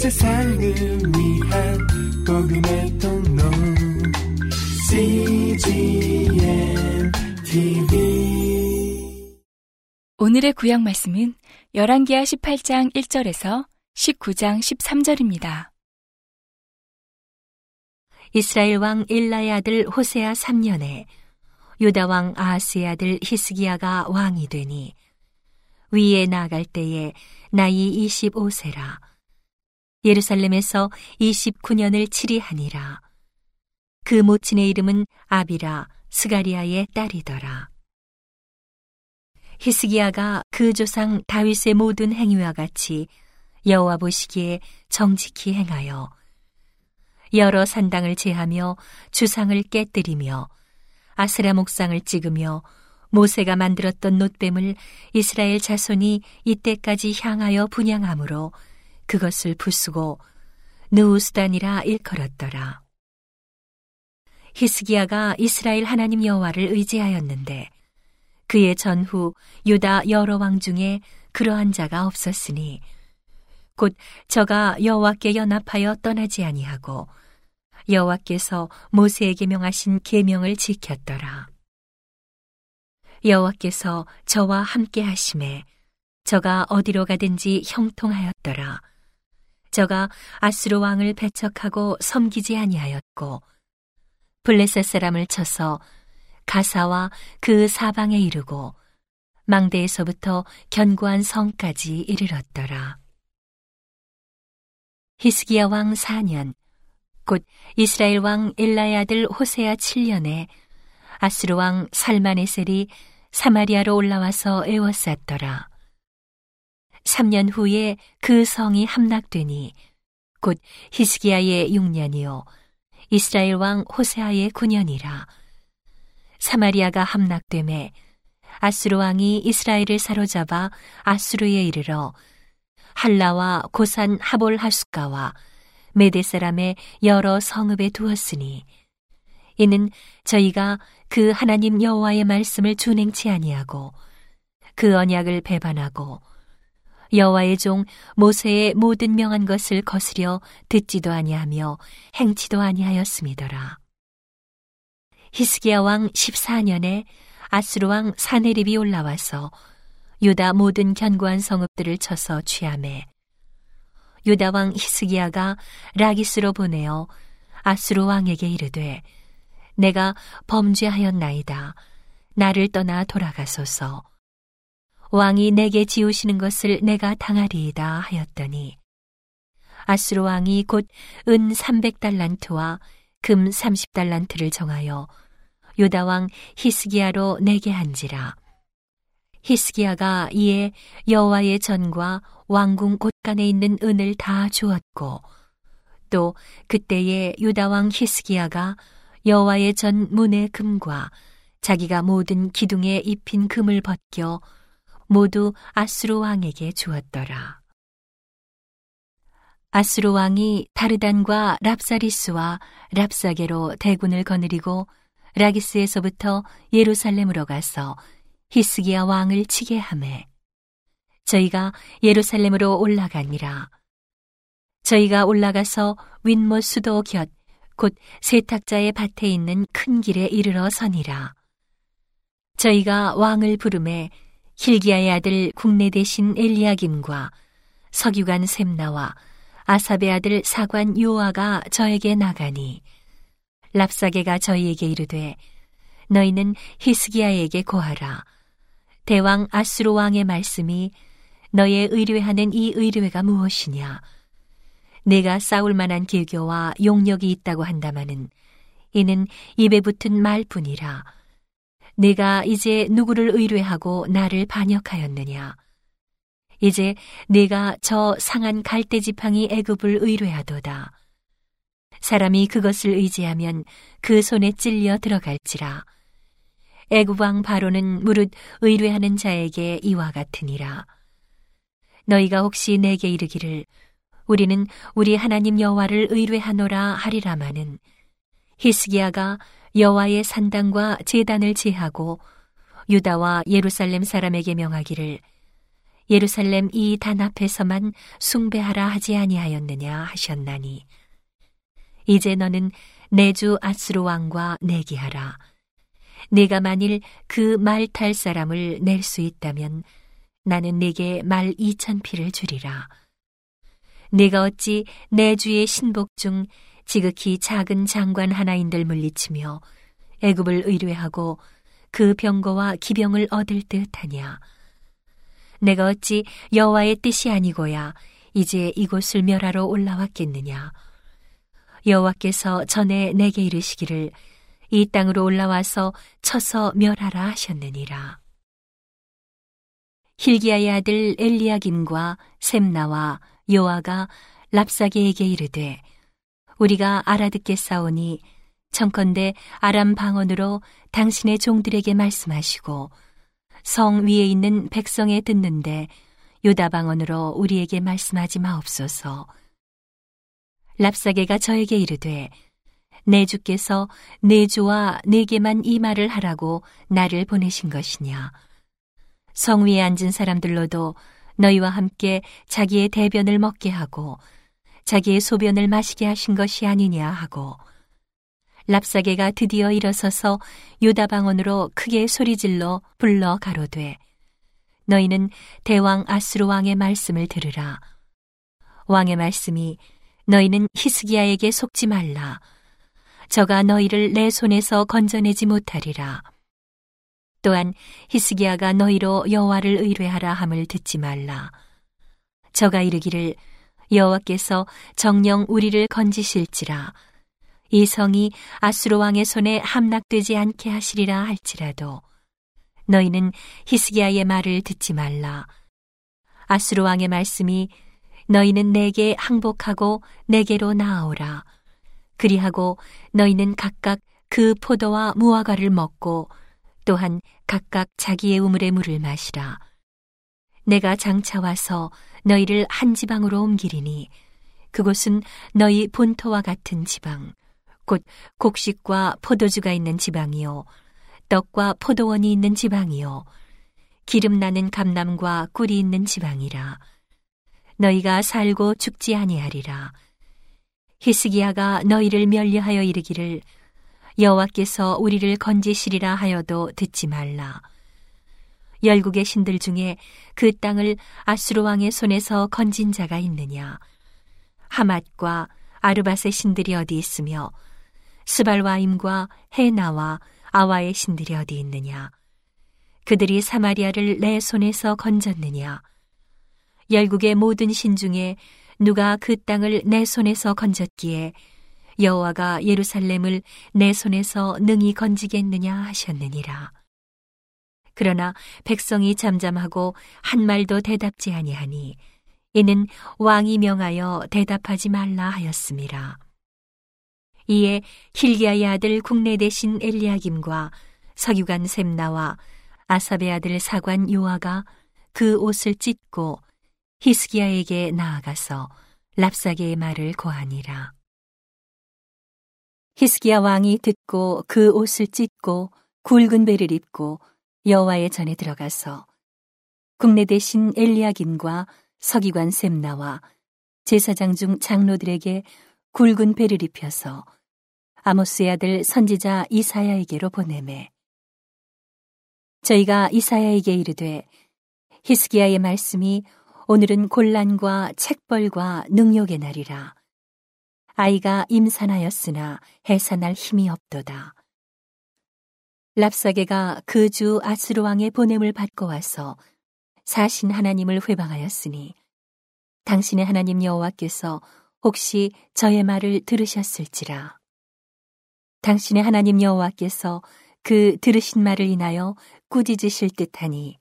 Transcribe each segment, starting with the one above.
세상을 위한 복음의 통로. CGM TV 오늘의 구약 말씀은 열왕기하 18장 1절에서 19장 13절입니다. 이스라엘 왕 일라의 아들 호세아 3년에 유다 왕 아하스의 아들 히스기야가 왕이 되니 위에 나아갈 때에 나이 25세라 예루살렘에서 29년을 치리하니라. 그 모친의 이름은 아비라 스가리아의 딸이더라. 히스기야가 그 조상 다윗의 모든 행위와 같이 여호와 보시기에 정직히 행하여 여러 산당을 제하며 주상을 깨뜨리며 아스라 목상을 찍으며 모세가 만들었던 놋뱀을 이스라엘 자손이 이때까지 향하여 분양함으로 그것을 부수고 느우스단이라 일컬었더라. 히스기야가 이스라엘 하나님 여호와를 의지하였는데 그의 전후 유다 여러 왕 중에 그러한 자가 없었으니 곧 저가 여호와께 연합하여 떠나지 아니하고 여호와께서 모세에게 명하신 계명을 지켰더라. 여호와께서 저와 함께 하심에 저가 어디로 가든지 형통하였더라. 저가 아스로 왕을 배척하고 섬기지 아니하였고 블레셋 사람을 쳐서 가사와 그 사방에 이르고 망대에서부터 견고한 성까지 이르렀더라. 히스기야 왕 4년 곧 이스라엘 왕 엘라의 아들 호세아 7년에 아스루 왕 살마네셀이 사마리아로 올라와서 에워쌌더라. 3년 후에 그 성이 함락되니 곧 히스기야의 6년이요 이스라엘 왕 호세아의 9년이라. 사마리아가 함락됨에 아스루 왕이 이스라엘을 사로잡아 아스루에 이르러 할라와 고산 하볼 하숫가와 메대 사람의 여러 성읍에 두었으니 이는 저희가 그 하나님 여호와의 말씀을 준행치 아니하고 그 언약을 배반하고 여호와의 종 모세의 모든 명한 것을 거스려 듣지도 아니하며 행치도 아니하였음이더라. 히스기야 왕 14년에 아스루 왕 사네립이 올라와서 유다 모든 견고한 성읍들을 쳐서 취함해 유다 왕 히스기야가 라기스로 보내어 아스루 왕에게 이르되 내가 범죄하였나이다. 나를 떠나 돌아가소서. 왕이 내게 지우시는 것을 내가 당하리이다 하였더니 아스루 왕이 곧 은 300달란트와 금 30달란트를 정하여 유다 왕 히스기야로 내게 한지라. 히스기야가 이에 여호와의 전과 왕궁 곳간에 있는 은을 다 주었고 또 그때에 유다 왕 히스기야가 여호와의 전 문의 금과 자기가 모든 기둥에 입힌 금을 벗겨 모두 아스루 왕에게 주었더라. 아스루 왕이 다르단과 랍사리스와 랍사게로 대군을 거느리고 라기스에서부터 예루살렘으로 가서 히스기야 왕을 치게 하매 저희가 예루살렘으로 올라가니라. 저희가 올라가서 윈모 수도 곁 곧 세탁자의 밭에 있는 큰 길에 이르러 서니라. 저희가 왕을 부름에 힐기야의 아들 국내 대신 엘리야김과 석유관 셈나와 아삽의 아들 사관 요아가 저에게 나가니 랍사게가 저희에게 이르되 너희는 히스기야에게 고하라. 대왕 아스로 왕의 말씀이 너의 의뢰하는 이 의뢰가 무엇이냐? 내가 싸울 만한 계교와 용력이 있다고 한다마는 이는 입에 붙은 말뿐이라. 내가 이제 누구를 의뢰하고 나를 반역하였느냐? 이제 내가 저 상한 갈대 지팡이 애굽을 의뢰하도다. 사람이 그것을 의지하면 그 손에 찔려 들어갈지라. 애굽 왕 바로는 무릇 의뢰하는 자에게 이와 같으니라. 너희가 혹시 내게 이르기를 우리는 우리 하나님 여호와를 의뢰하노라 하리라마는 히스기야가 여호와의 산당과 제단을 제하고 유다와 예루살렘 사람에게 명하기를 예루살렘 이 단 앞에서만 숭배하라 하지 아니하였느냐 하셨나니 이제 너는 내 주 아스로 왕과 내기하라. 네가 만일 그 말 탈 사람을 낼 수 있다면 나는 네게 말 이천 피를 주리라. 네가 어찌 내 주의 신복 중 지극히 작은 장관 하나인들 물리치며 애굽을 의뢰하고 그 병거와 기병을 얻을 듯하냐. 내가 어찌 여호와의 뜻이 아니고야 이제 이곳을 멸하러 올라왔겠느냐. 여호와께서 전에 내게 이르시기를 이 땅으로 올라와서 쳐서 멸하라 하셨느니라. 힐기야의 아들 엘리야김과 셈나와 요아가 랍사게에게 이르되 우리가 알아듣겠사오니 청컨대 아람 방언으로 당신의 종들에게 말씀하시고 성 위에 있는 백성에 듣는데 유다 방언으로 우리에게 말씀하지 마옵소서. 랍사게가 저에게 이르되 내 주께서 내 주와 내게만 이 말을 하라고 나를 보내신 것이냐. 성 위에 앉은 사람들로도 너희와 함께 자기의 대변을 먹게 하고 자기의 소변을 마시게 하신 것이 아니냐 하고 랍사게가 드디어 일어서서 유다 방언으로 크게 소리질러 불러 가로되 너희는 대왕 아스로 왕의 말씀을 들으라. 왕의 말씀이 너희는 히스기야에게 속지 말라. 저가 너희를 내 손에서 건져내지 못하리라. 또한 히스기야가 너희로 여호와를 의뢰하라 함을 듣지 말라. 저가 이르기를 여호와께서 정령 우리를 건지실지라 이 성이 아수로 왕의 손에 함락되지 않게 하시리라 할지라도 너희는 히스기야의 말을 듣지 말라. 아수로 왕의 말씀이 너희는 내게 항복하고 내게로 나아오라. 그리하고 너희는 각각 그 포도와 무화과를 먹고 또한 각각 자기의 우물의 물을 마시라. 내가 장차 와서 너희를 한 지방으로 옮기리니 그곳은 너희 본토와 같은 지방 곧 곡식과 포도주가 있는 지방이요 떡과 포도원이 있는 지방이요 기름 나는 감남과 꿀이 있는 지방이라. 너희가 살고 죽지 아니하리라. 히스기야가 너희를 멸려하여 이르기를 여호와께서 우리를 건지시리라 하여도 듣지 말라 열국의 신들 중에 그 땅을 아수르 왕의 손에서 건진 자가 있느냐 하맛과 아르밧의 신들이 어디 있으며 스발와임과 헤나와 아와의 신들이 어디 있느냐? 그들이 사마리아를 내 손에서 건졌느냐? 열국의 모든 신 중에 누가 그 땅을 내 손에서 건졌기에 여호와가 예루살렘을 내 손에서 능히 건지겠느냐 하셨느니라. 그러나 백성이 잠잠하고 한 말도 대답지 아니하니 이는 왕이 명하여 대답하지 말라 하였습니다. 이에 힐기야의 아들 국내 대신 엘리야김과 서기관 셈나와 아삽의 아들 사관 요아가 그 옷을 찢고 히스기야에게 나아가서 랍사게의 말을 고하니라. 히스기야 왕이 듣고 그 옷을 찢고 굵은 배를 입고 여호와의 전에 들어가서 국내 대신 엘리야김과 서기관 셈나와 제사장 중 장로들에게 굵은 배를 입혀서 아모스의 아들 선지자 이사야에게로 보내매 저희가 이사야에게 이르되 히스기야의 말씀이 오늘은 곤란과 책벌과 능욕의 날이라 아이가 임산하였으나 해산할 힘이 없도다 랍사게가 그 주 아스루 왕의 보냄을 받고 와서 사신 하나님을 회방하였으니 당신의 하나님 여호와께서 혹시 저의 말을 들으셨을지라 당신의 하나님 여호와께서 그 들으신 말을 인하여 꾸짖으실 듯하니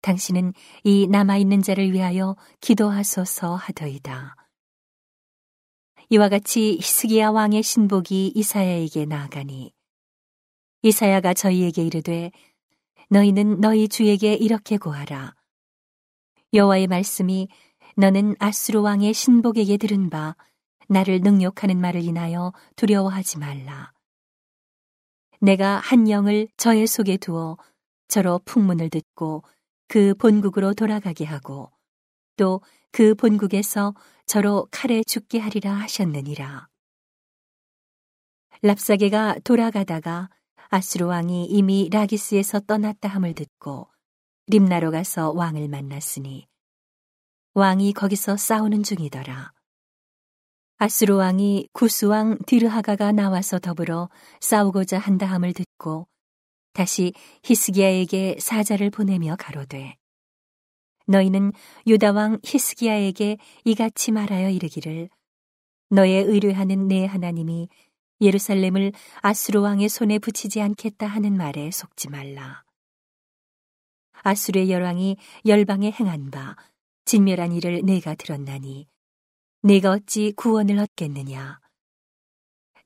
당신은 이 남아있는 자를 위하여 기도하소서 하더이다. 이와 같이 히스기야 왕의 신복이 이사야에게 나아가니 이사야가 저희에게 이르되 너희는 너희 주에게 이렇게 고하라. 여호와의 말씀이 너는 아수르 왕의 신복에게 들은 바 나를 능욕하는 말을 인하여 두려워하지 말라. 내가 한 영을 저의 속에 두어 저로 풍문을 듣고 그 본국으로 돌아가게 하고 또 그 본국에서 저로 칼에 죽게 하리라 하셨느니라. 랍사게가 돌아가다가 아수르 왕이 이미 라기스에서 떠났다 함을 듣고 림나로 가서 왕을 만났으니 왕이 거기서 싸우는 중이더라. 아수르 왕이 구스 왕 디르하가가 나와서 더불어 싸우고자 한다 함을 듣고 다시 히스기야에게 사자를 보내며 가로되 너희는 유다 왕 히스기야에게 이같이 말하여 이르기를 너의 의뢰하는 내 하나님이 예루살렘을 아수르 왕의 손에 붙이지 않겠다 하는 말에 속지 말라. 아수르의 열왕이 열방에 행한 바 진멸한 일을 내가 들었나니 내가 어찌 구원을 얻겠느냐.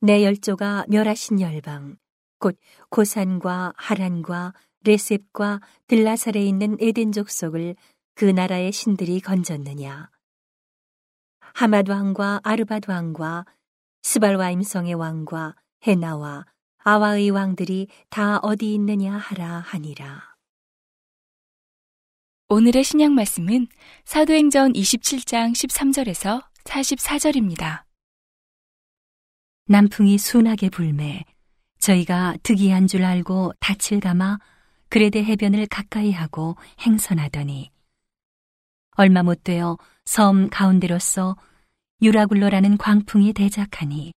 내 열조가 멸하신 열방 곧 고산과 하란과 레셉과 들라살에 있는 에덴 족속을 그 나라의 신들이 건졌느냐. 하맛 왕과 아르밧 왕과 스발와 임성의 왕과 헤나와 아와의 왕들이 다 어디 있느냐 하라 하니라. 오늘의 신약 말씀은 사도행전 27장 13절에서 44절입니다. 남풍이 순하게 불매 저희가 득이한 줄 알고 닻을 감아 그레데 해변을 가까이 하고 행선하더니 얼마 못 되어 섬 가운데로서 유라굴로라는 광풍이 대작하니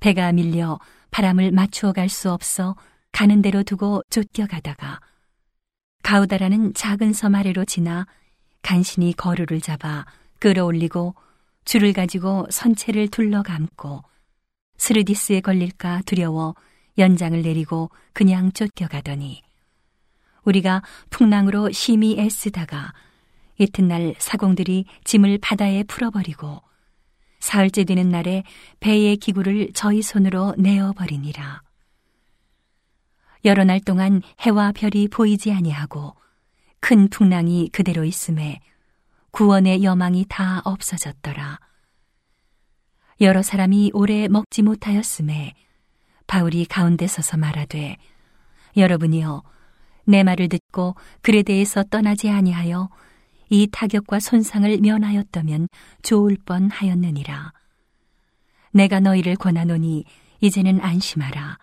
배가 밀려 바람을 맞추어 갈 수 없어 가는 대로 두고 쫓겨가다가 가우다라는 작은 섬 아래로 지나 간신히 거루를 잡아 끌어올리고 줄을 가지고 선체를 둘러감고 스르디스에 걸릴까 두려워 연장을 내리고 그냥 쫓겨가더니 우리가 풍랑으로 심히 애쓰다가 이튿날 사공들이 짐을 바다에 풀어버리고 사흘째 되는 날에 배의 기구를 저희 손으로 내어버리니라. 여러 날 동안 해와 별이 보이지 아니하고 큰 풍랑이 그대로 있음에 구원의 여망이 다 없어졌더라. 여러 사람이 오래 먹지 못하였음에 바울이 가운데 서서 말하되 여러분이여 내 말을 듣고 그에 대해서 떠나지 아니하여 이 타격과 손상을 면하였다면 좋을 뻔 하였느니라. 내가 너희를 권하노니 이제는 안심하라.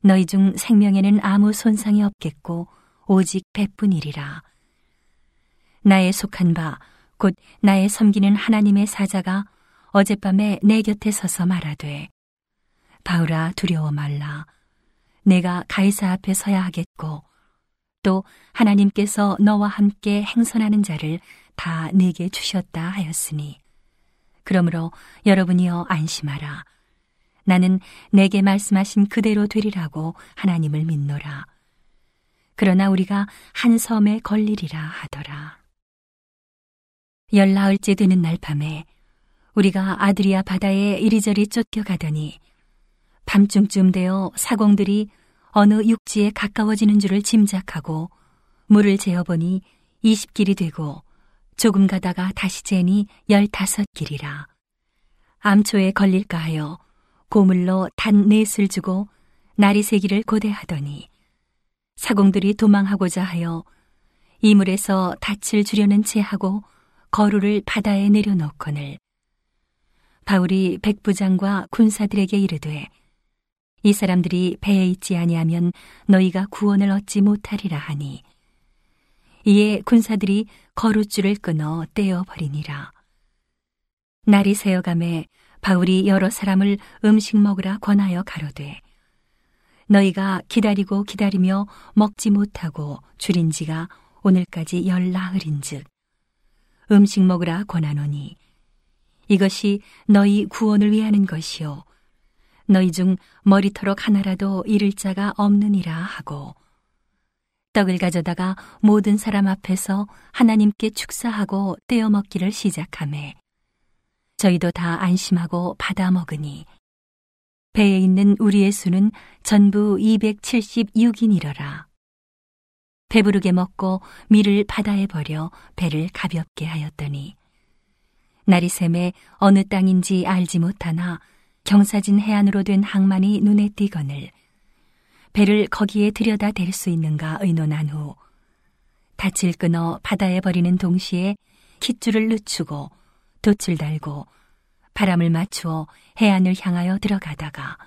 너희 중 생명에는 아무 손상이 없겠고 오직 배뿐이리라. 나의 속한 바, 곧 나의 섬기는 하나님의 사자가 어젯밤에 내 곁에 서서 말하되, 바울아 두려워 말라. 내가 가이사 앞에 서야 하겠고, 또 하나님께서 너와 함께 행선하는 자를 다 내게 주셨다 하였으니, 그러므로 여러분이여 안심하라. 나는 내게 말씀하신 그대로 되리라고 하나님을 믿노라. 그러나 우리가 한 섬에 걸리리라 하더라. 열나흘째 되는 날 밤에 우리가 아드리아 바다에 이리저리 쫓겨가더니 밤중쯤 되어 사공들이 어느 육지에 가까워지는 줄을 짐작하고 물을 재어보니 20길이 되고 조금 가다가 다시 재니 15길이라. 암초에 걸릴까 하여 고물로 단 넷을 주고 날이 새기를 고대하더니 사공들이 도망하고자 하여 이물에서 닻을 주려는 채하고 거루를 바다에 내려놓거늘 바울이 백부장과 군사들에게 이르되 이 사람들이 배에 있지 아니하면 너희가 구원을 얻지 못하리라 하니. 이에 군사들이 거루줄을 끊어 떼어 버리니라. 날이 새어감에 바울이 여러 사람을 음식 먹으라 권하여 가로되 너희가 기다리고 기다리며 먹지 못하고 줄인 지가 오늘까지 열 나흘인즉 음식 먹으라 권하노니. 이것이 너희 구원을 위하는 것이요 너희 중 머리털럭 하나라도 잃을 자가 없느니라 하고 떡을 가져다가 모든 사람 앞에서 하나님께 축사하고 떼어 먹기를 시작하매 저희도 다 안심하고 받아 먹으니 배에 있는 우리의 수는 전부 276인이러라. 배부르게 먹고 밀을 바다에 버려 배를 가볍게 하였더니 날이 샘에 어느 땅인지 알지 못하나 경사진 해안으로 된 항만이 눈에 띄거늘 배를 거기에 들여다 댈 수 있는가 의논한 후 닻을 끊어 바다에 버리는 동시에 깃줄을 늦추고 돛을 달고 바람을 맞추어 해안을 향하여 들어가다가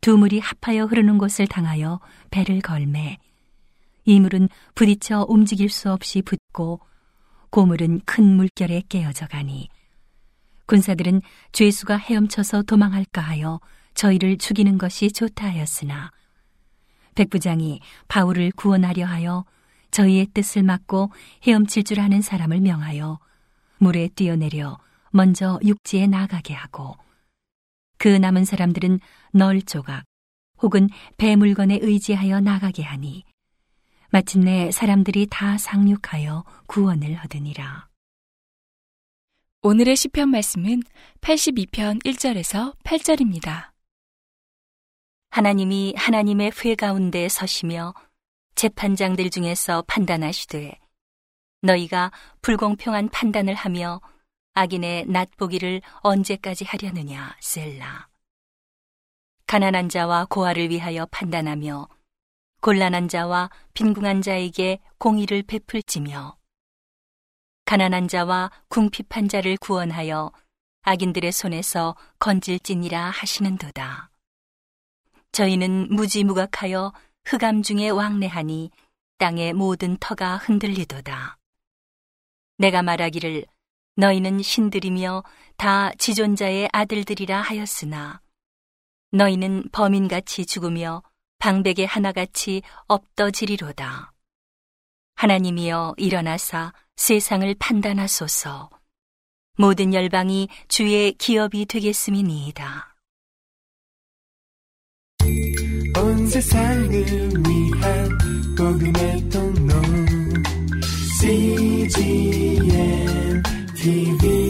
두 물이 합하여 흐르는 곳을 당하여 배를 걸매 이물은 부딪혀 움직일 수 없이 붙고 고물은 큰 물결에 깨어져 가니 군사들은 죄수가 헤엄쳐서 도망할까 하여 저희를 죽이는 것이 좋다 하였으나 백부장이 바울을 구원하려 하여 저희의 뜻을 막고 헤엄칠 줄 아는 사람을 명하여 물에 뛰어내려 먼저 육지에 나가게 하고 그 남은 사람들은 널 조각 혹은 배 물건에 의지하여 나가게 하니 마침내 사람들이 다 상륙하여 구원을 얻으니라. 오늘의 시편 말씀은 82편 1절에서 8절입니다. 하나님이 하나님의 회 가운데 서시며 재판장들 중에서 판단하시되 너희가 불공평한 판단을 하며 악인의 낫보기를 언제까지 하려느냐 셀라 가난한 자와 고아를 위하여 판단하며 곤란한 자와 빈궁한 자에게 공의를 베풀지며 가난한 자와 궁핍한 자를 구원하여 악인들의 손에서 건질지니라 하시는도다. 저희는 무지무각하여 흑암 중에 왕래하니 땅의 모든 터가 흔들리도다. 내가 말하기를 너희는 신들이며 다 지존자의 아들들이라 하였으나 너희는 범인같이 죽으며 방백의 하나같이 없어지리로다. 하나님이여 일어나사 세상을 판단하소서. 모든 열방이 주의 기업이 되겠음이니이다. 온 세상을 위한 복음의 통로 CGM TV